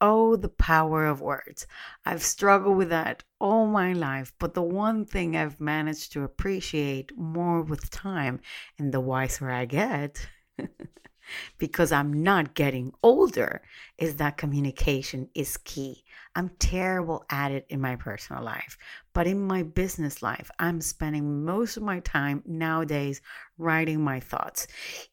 Oh, the power of words. I've struggled with that all my life, but the one thing I've managed to appreciate more with time and the wiser I get, because I'm not getting older, is that communication is key. I'm terrible at it in my personal life, but in my business life, I'm spending most of my time nowadays writing my thoughts.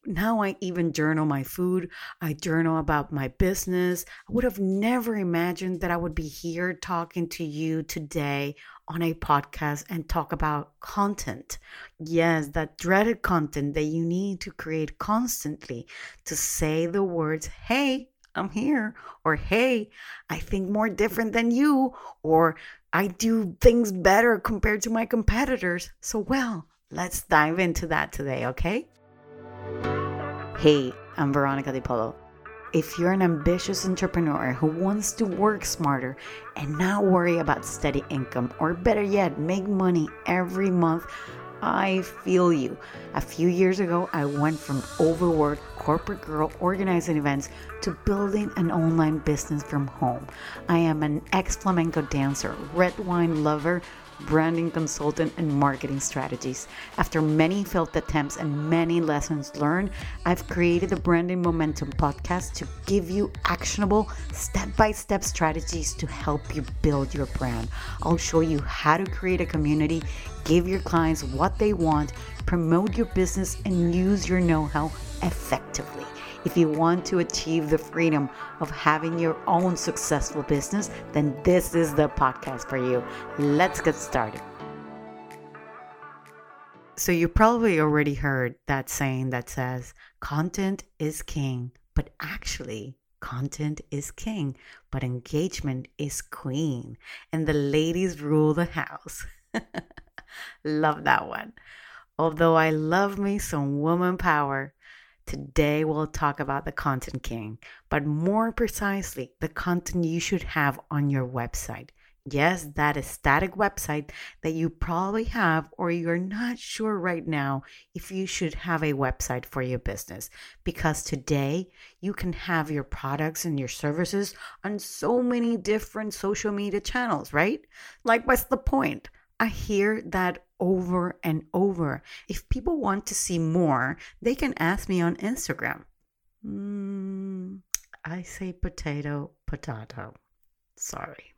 Now I even journal my food, I journal about my business. I would have never imagined that I would be here talking to you today on a podcast and talk about content. Yes, that dreaded content that you need to create constantly to say the words, hey, I'm here, or hey, I think more different than you, or I do things better compared to my competitors. So, well, let's dive into that today, okay? Hey, I'm Veronica DiPolo. If you're an ambitious entrepreneur who wants to work smarter and not worry about steady income, or better yet, make money every month, I feel you. A few years ago, I went from overworked corporate girl organizing events to building an online business from home. I am an ex flamenco dancer, red wine lover, branding consultant, and marketing strategies. After many failed attempts and many lessons learned, I've created the Branding Momentum podcast to give you actionable step by step strategies to help you build your brand. I'll show you how to create a community, give your clients what they want, promote your business, and use your know how effectively. If you want to achieve the freedom of having your own successful business, then this is the podcast for you. Let's get started. So, you probably already heard that saying that says, content is king, but actually, content is king, but engagement is queen, and the ladies rule the house. love that one. Although I love me some woman power, Today, we'll talk about the content king, but more precisely, the content you should have on your website. Yes, that is static website that you probably have, or you're not sure right now if you should have a website for your business. Because today, you can have your products and your services on so many different social media channels, right? Like, what's the point? I hear that over and over. If people want to see more, they can ask me on Instagram. Mm, I say potato, potato. Sorry.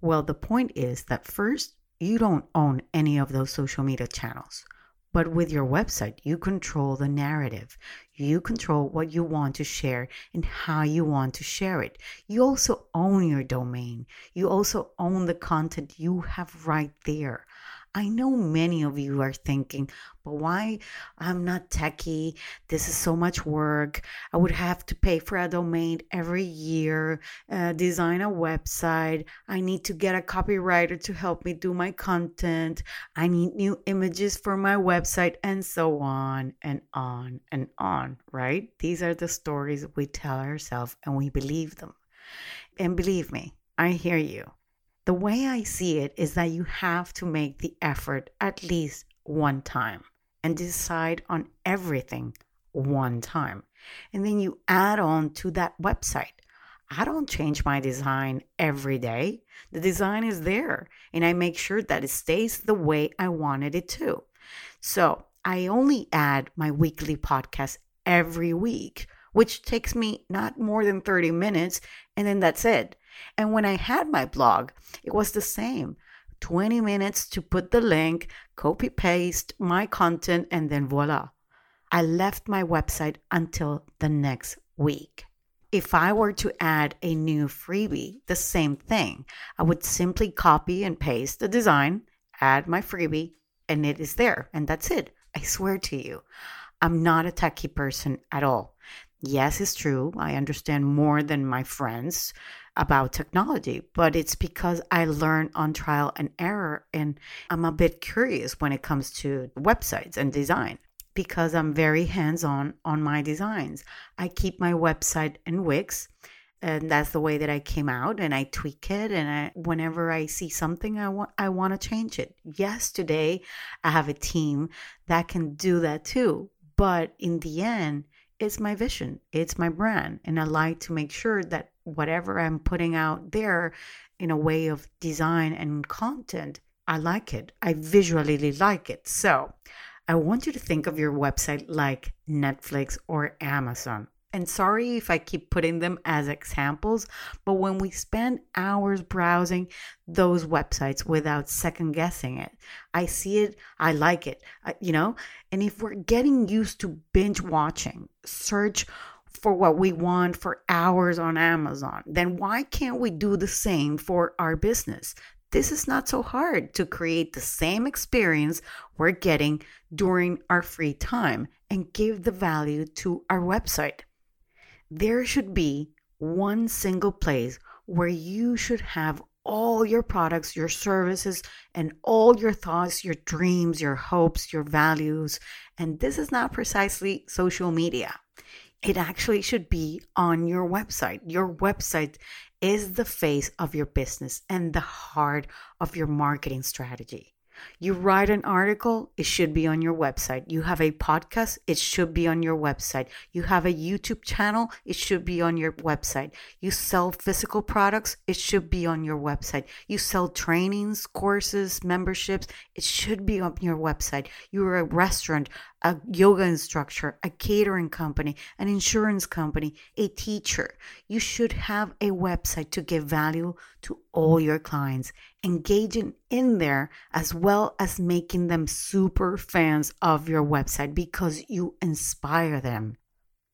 Well, the point is that first, you don't own any of those social media channels. But with your website, you control the narrative. You control what you want to share and how you want to share it. You also own your domain. You also own the content you have right there. I know many of you are thinking, but why I'm not techie? This is so much work. I would have to pay for a domain every year, uh, design a website. I need to get a copywriter to help me do my content. I need new images for my website, and so on and on and on, right? These are the stories we tell ourselves and we believe them. And believe me, I hear you. The way I see it is that you have to make the effort at least one time and decide on everything one time. And then you add on to that website. I don't change my design every day. The design is there and I make sure that it stays the way I wanted it to. So I only add my weekly podcast every week, which takes me not more than 30 minutes, and then that's it. And when I had my blog, it was the same 20 minutes to put the link, copy paste my content, and then voila. I left my website until the next week. If I were to add a new freebie, the same thing. I would simply copy and paste the design, add my freebie, and it is there. And that's it. I swear to you, I'm not a techie person at all. Yes, it's true. I understand more than my friends about technology, but it's because I learn on trial and error and I'm a bit curious when it comes to websites and design because I'm very hands on on my designs. I keep my website in Wix and that's the way that I came out and I tweak it and I, whenever I see something I want I want to change it. Yes, today I have a team that can do that too, but in the end it's my vision, it's my brand. And I like to make sure that whatever I'm putting out there in a way of design and content, I like it. I visually like it. So I want you to think of your website like Netflix or Amazon. And sorry if I keep putting them as examples, but when we spend hours browsing those websites without second guessing it, I see it, I like it, uh, you know? And if we're getting used to binge watching, search for what we want for hours on Amazon, then why can't we do the same for our business? This is not so hard to create the same experience we're getting during our free time and give the value to our website. There should be one single place where you should have all your products, your services, and all your thoughts, your dreams, your hopes, your values. And this is not precisely social media it actually should be on your website. Your website is the face of your business and the heart of your marketing strategy. You write an article, it should be on your website. You have a podcast, it should be on your website. You have a YouTube channel, it should be on your website. You sell physical products, it should be on your website. You sell trainings, courses, memberships, it should be on your website. You're a restaurant, a yoga instructor, a catering company, an insurance company, a teacher. You should have a website to give value to all mm. your clients, engaging in there as well as making them super fans of your website because you inspire them.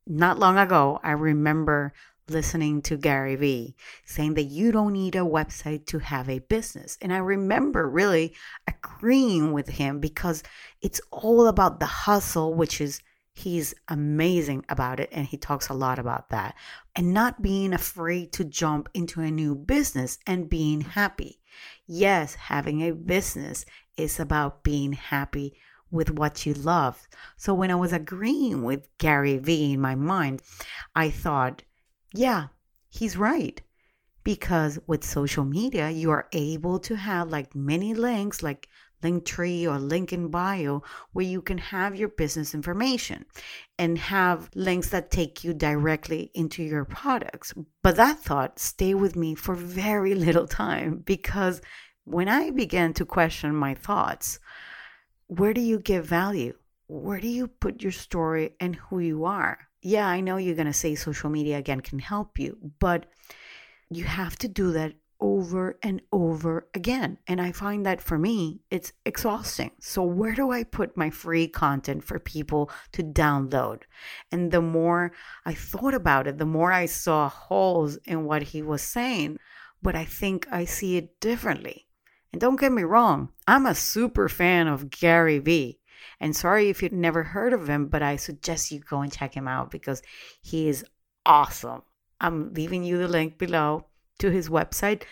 Not long ago, I remember listening to Gary Vee saying that you don't need a website to have a business. And I remember really agreeing with him because it's all about the hustle, which is he's amazing about it and he talks a lot about that and not being afraid to jump into a new business and being happy. Yes, having a business is about being happy with what you love. So when I was agreeing with Gary Vee in my mind, I thought, yeah, he's right. Because with social media, you are able to have like many links, like Linktree or link in bio, where you can have your business information and have links that take you directly into your products. But that thought stayed with me for very little time because when I began to question my thoughts, where do you give value? Where do you put your story and who you are? Yeah, I know you're going to say social media again can help you, but you have to do that over and over again. And I find that for me, it's exhausting. So, where do I put my free content for people to download? And the more I thought about it, the more I saw holes in what he was saying. But I think I see it differently. And don't get me wrong, I'm a super fan of Gary Vee. And sorry if you've never heard of him, but I suggest you go and check him out because he is awesome. I'm leaving you the link below to his website,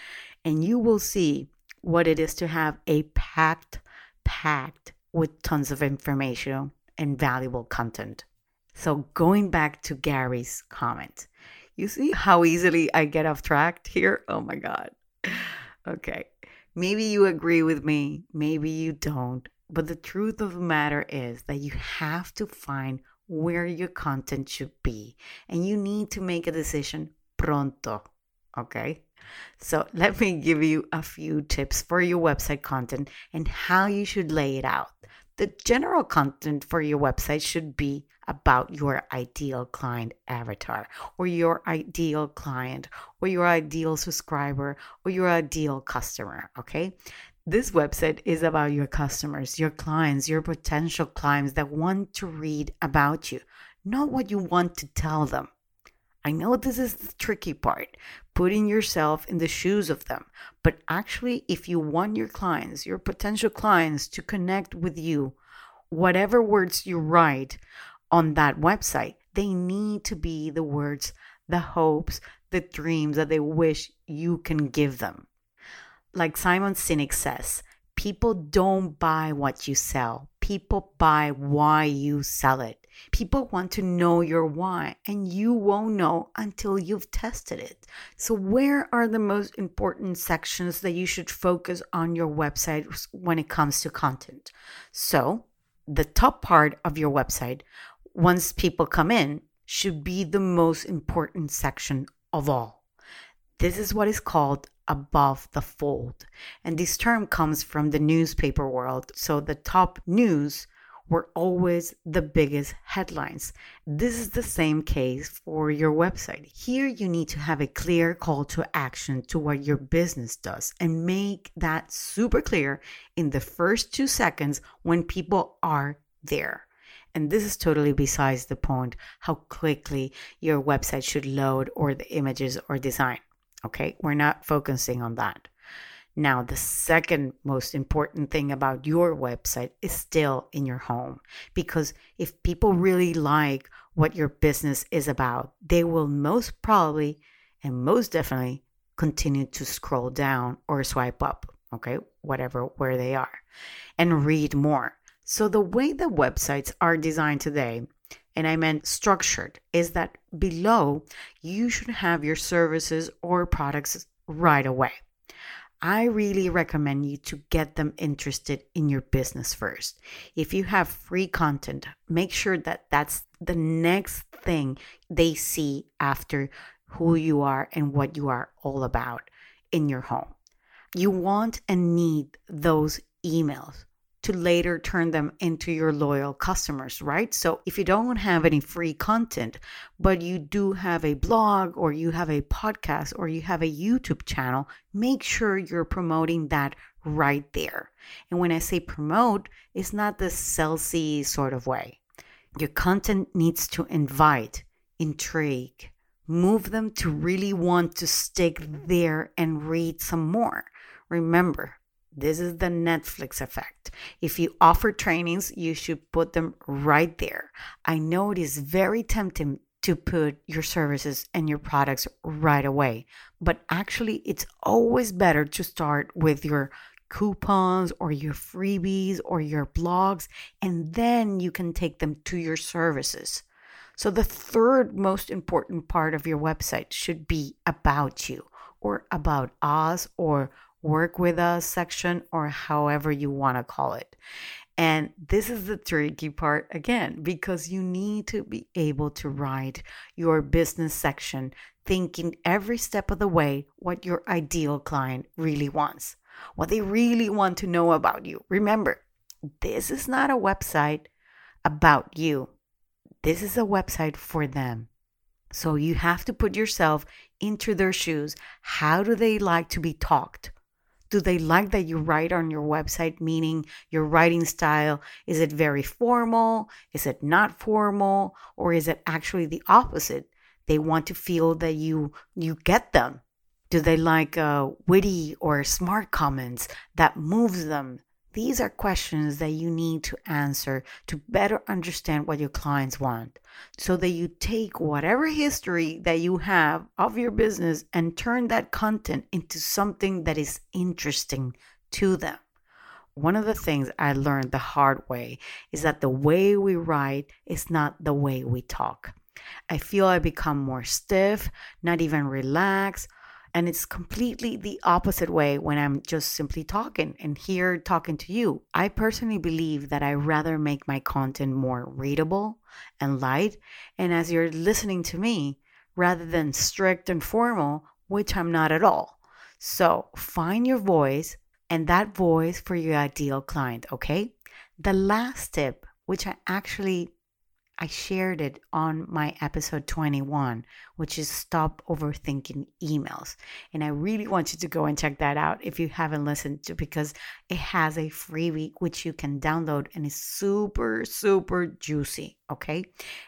and you will see what it is to have a packed, packed with tons of information and valuable content. So, going back to Gary's comment, you see how easily I get off track here? Oh my God. Okay. Maybe you agree with me, maybe you don't. But the truth of the matter is that you have to find where your content should be and you need to make a decision pronto. Okay? So let me give you a few tips for your website content and how you should lay it out. The general content for your website should be about your ideal client avatar or your ideal client or your ideal subscriber or your ideal customer. Okay. This website is about your customers, your clients, your potential clients that want to read about you, not what you want to tell them. I know this is the tricky part, putting yourself in the shoes of them. But actually, if you want your clients, your potential clients, to connect with you, whatever words you write on that website, they need to be the words, the hopes, the dreams that they wish you can give them like Simon Sinek says, people don't buy what you sell. People buy why you sell it. People want to know your why, and you won't know until you've tested it. So, where are the most important sections that you should focus on your website when it comes to content? So, the top part of your website, once people come in, should be the most important section of all. This is what is called above the fold. And this term comes from the newspaper world. So the top news were always the biggest headlines. This is the same case for your website. Here, you need to have a clear call to action to what your business does and make that super clear in the first two seconds when people are there. And this is totally besides the point how quickly your website should load or the images or design. Okay, we're not focusing on that. Now, the second most important thing about your website is still in your home because if people really like what your business is about, they will most probably and most definitely continue to scroll down or swipe up, okay, whatever where they are, and read more. So, the way the websites are designed today, and I meant structured, is that below you should have your services or products right away. I really recommend you to get them interested in your business first. If you have free content, make sure that that's the next thing they see after who you are and what you are all about in your home. You want and need those emails to later turn them into your loyal customers, right? So if you don't have any free content, but you do have a blog or you have a podcast or you have a YouTube channel, make sure you're promoting that right there. And when I say promote, it's not the salesy sort of way. Your content needs to invite, intrigue, move them to really want to stick there and read some more. Remember, this is the Netflix effect. If you offer trainings, you should put them right there. I know it is very tempting to put your services and your products right away, but actually, it's always better to start with your coupons or your freebies or your blogs, and then you can take them to your services. So, the third most important part of your website should be about you or about us or work with us section or however you want to call it. And this is the tricky part again, because you need to be able to write your business section thinking every step of the way what your ideal client really wants, what they really want to know about you. Remember, this is not a website about you, this is a website for them. So you have to put yourself into their shoes. How do they like to be talked? Do they like that you write on your website meaning your writing style? Is it very formal? Is it not formal? Or is it actually the opposite? They want to feel that you you get them. Do they like uh, witty or smart comments that moves them these are questions that you need to answer to better understand what your clients want so that you take whatever history that you have of your business and turn that content into something that is interesting to them. One of the things I learned the hard way is that the way we write is not the way we talk. I feel I become more stiff, not even relaxed, and it's completely the opposite way when I'm just simply talking and here talking to you. I personally believe that I rather make my content more readable and light. And as you're listening to me, rather than strict and formal, which I'm not at all. So find your voice and that voice for your ideal client, okay? The last tip, which I actually I shared it on my episode 21, which is Stop Overthinking Emails. And I really want you to go and check that out if you haven't listened to because it has a freebie which you can download and it's super, super juicy. Okay.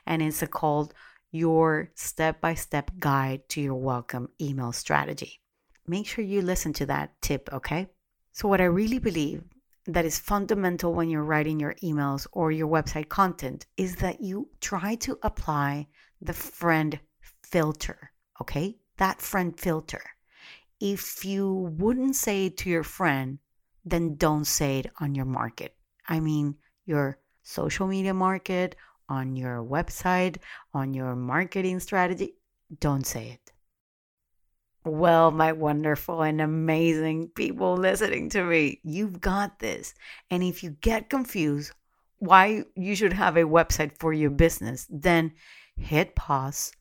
And it's called Your Step by Step Guide to Your Welcome Email Strategy. Make sure you listen to that tip. Okay. So, what I really believe that is fundamental when you're writing your emails or your website content is that you try to apply the friend filter, okay? That friend filter. If you wouldn't say it to your friend, then don't say it on your market. I mean, your social media market, on your website, on your marketing strategy, don't say it. Well, my wonderful and amazing people listening to me, you've got this. And if you get confused why you should have a website for your business, then hit pause,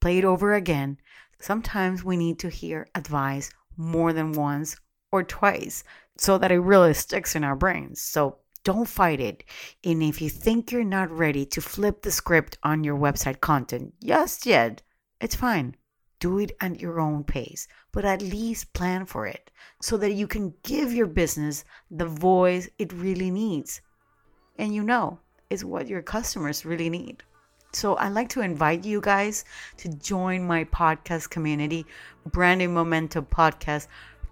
play it over again. Sometimes we need to hear advice more than once or twice so that it really sticks in our brains. So don't fight it. And if you think you're not ready to flip the script on your website content just yet, it's fine. Do it at your own pace, but at least plan for it so that you can give your business the voice it really needs. And you know, it's what your customers really need. So I'd like to invite you guys to join my podcast community, Branding Momentum Podcast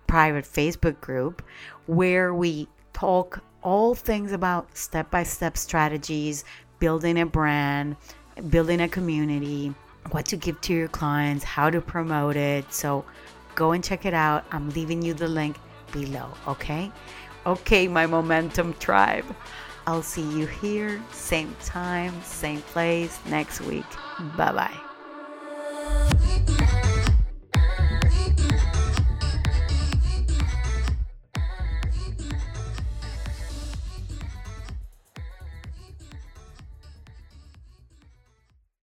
private Facebook group, where we talk all things about step by step strategies, building a brand, building a community, what to give to your clients, how to promote it. So go and check it out. I'm leaving you the link below, okay? Okay, my momentum tribe. I'll see you here, same time, same place next week. Bye bye.